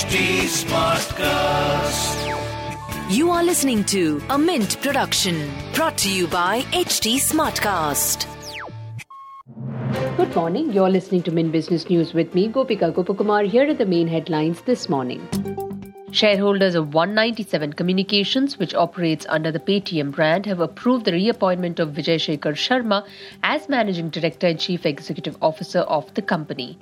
HT Smartcast. You are listening to a Mint production brought to you by HT Smartcast. Good morning. You're listening to Mint Business News with me, Gopika Gopakumar. Here are the main headlines this morning. Shareholders of One97 Communications, which operates under the Paytm brand, have approved the reappointment of Vijay Shekhar Sharma as Managing Director and Chief Executive Officer of the company.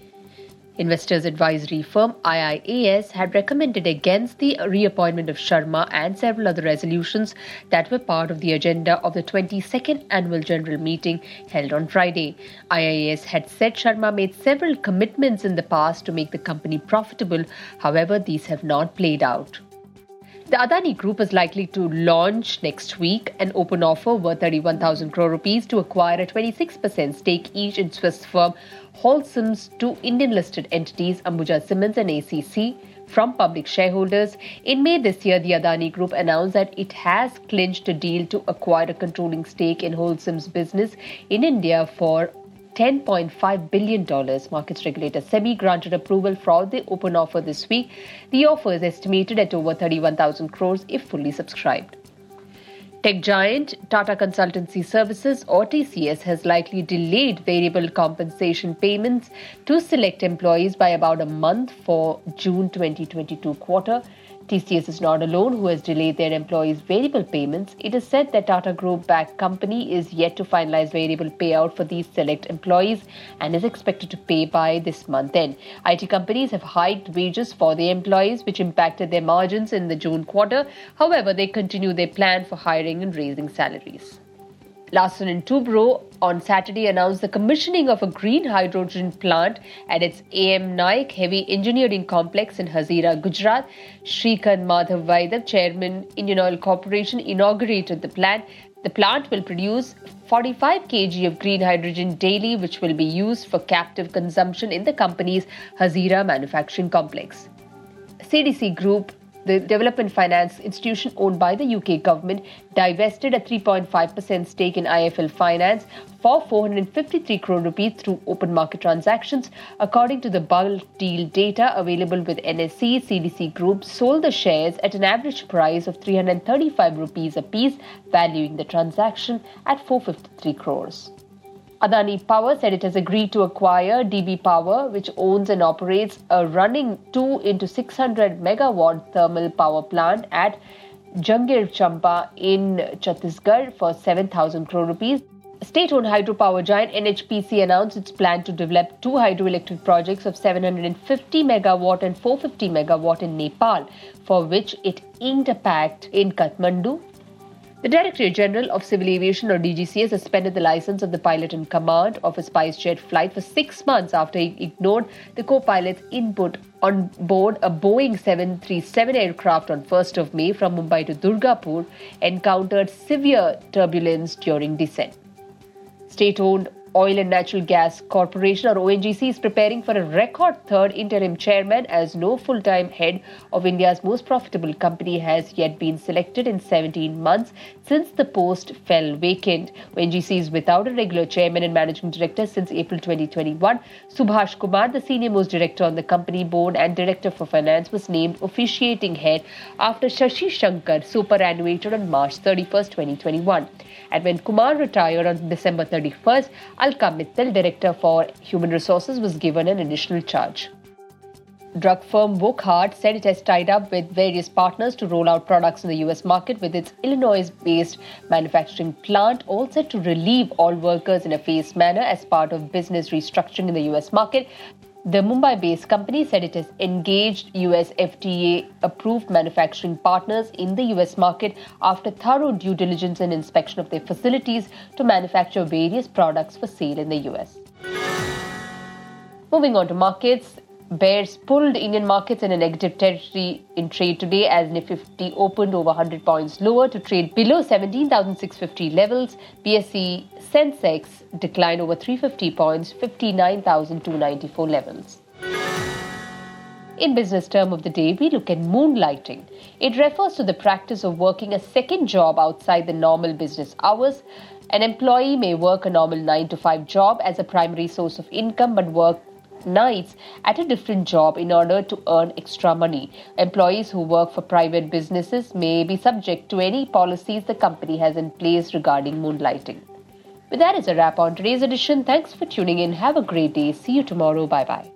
Investors advisory firm IIAS had recommended against the reappointment of Sharma and several other resolutions that were part of the agenda of the 22nd annual general meeting held on Friday. IIAS had said Sharma made several commitments in the past to make the company profitable, however, these have not played out. The Adani Group is likely to launch next week an open offer worth 31,000 crore rupees to acquire a 26% stake each in Swiss firm Holcim's two Indian listed entities, Ambuja Cements and ACC, from public shareholders. In May this year, the Adani Group announced that it has clinched a deal to acquire a controlling stake in Holcim's business in India for $10.5 billion. Markets regulator SEBI granted approval for the open offer this week. The offer is estimated at over 31,000 crores if fully subscribed. Tech giant Tata Consultancy Services or TCS has likely delayed variable compensation payments to select employees by about a month for June 2022 quarter. TCS is not alone who has delayed their employees' variable payments. It is said that Tata Group backed company is yet to finalize variable payout for these select employees and is expected to pay by this month end. IT companies have hiked wages for their employees, which impacted their margins in the June quarter. However, they continue their plan for hiring and raising salaries. Larsen and Toubro on Saturday announced the commissioning of a green hydrogen plant at its AM Naik Heavy Engineering Complex in Hazira, Gujarat. Shrikant Madhav Vaidya, chairman Indian Oil Corporation, inaugurated the plant. The plant will produce 45 kg of green hydrogen daily, which will be used for captive consumption in the company's Hazira manufacturing complex. CDC Group the development finance institution owned by the UK government divested a 3.5% stake in IIFL Finance for 453 crore rupees through open market transactions. According to the bulk deal data available with NSE, CDC Group sold the shares at an average price of 335 rupees apiece, valuing the transaction at 453 crores. Adani Power said it has agreed to acquire DB Power, which owns and operates a running 2 into 600 megawatt thermal power plant at Janjgir Champa in Chhattisgarh for 7,000 crore rupees. State-owned hydropower giant NHPC announced its plan to develop two hydroelectric projects of 750 megawatt and 450 megawatt in Nepal, for which it inked a pact in Kathmandu the Directorate General of Civil Aviation or DGCA suspended the license of the pilot in command of a SpiceJet flight for six months after he ignored the co-pilot's input on board a Boeing 737 aircraft on 1st of May from Mumbai to Durgapur encountered severe turbulence during descent. State-owned Oil and Natural Gas Corporation or ONGC is preparing for a record third interim chairman as no full-time head of India's most profitable company has yet been selected in 17 months since the post fell vacant. ONGC is without a regular chairman and managing director since April 2021. Subhash Kumar, the senior most director on the company board and director for finance, was named officiating head after Shashi Shankar superannuated on March 31, 2021. And when Kumar retired on December 31st, Alka Mittal, Director for Human Resources, was given an additional charge. Drug firm Wockhardt said it has tied up with various partners to roll out products in the US market with its Illinois based manufacturing plant, all set to relieve all workers in a phased manner as part of business restructuring in the US market. The Mumbai based company said it has engaged US FDA approved manufacturing partners in the US market after thorough due diligence and inspection of their facilities to manufacture various products for sale in the US. Moving on to markets, Bears pulled Indian markets in a negative territory in trade today as Nifty 50 opened over 100 points lower to trade below 17,650 levels. BSE Sensex declined over 350 points, 59,294 levels. In business term of the day, we look at moonlighting. It refers to the practice of working a second job outside the normal business hours. An employee may work a normal 9 to 5 job as a primary source of income but work nights at a different job in order to earn extra money. Employees who work for private businesses may be subject to any policies the company has in place regarding moonlighting. With that is a wrap on today's edition. Thanks for tuning in. Have a great day. See you tomorrow. Bye bye.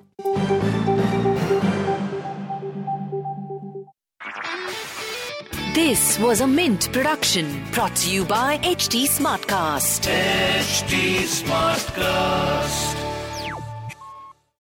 This was a Mint production brought to you by HT Smartcast. HT Smartcast.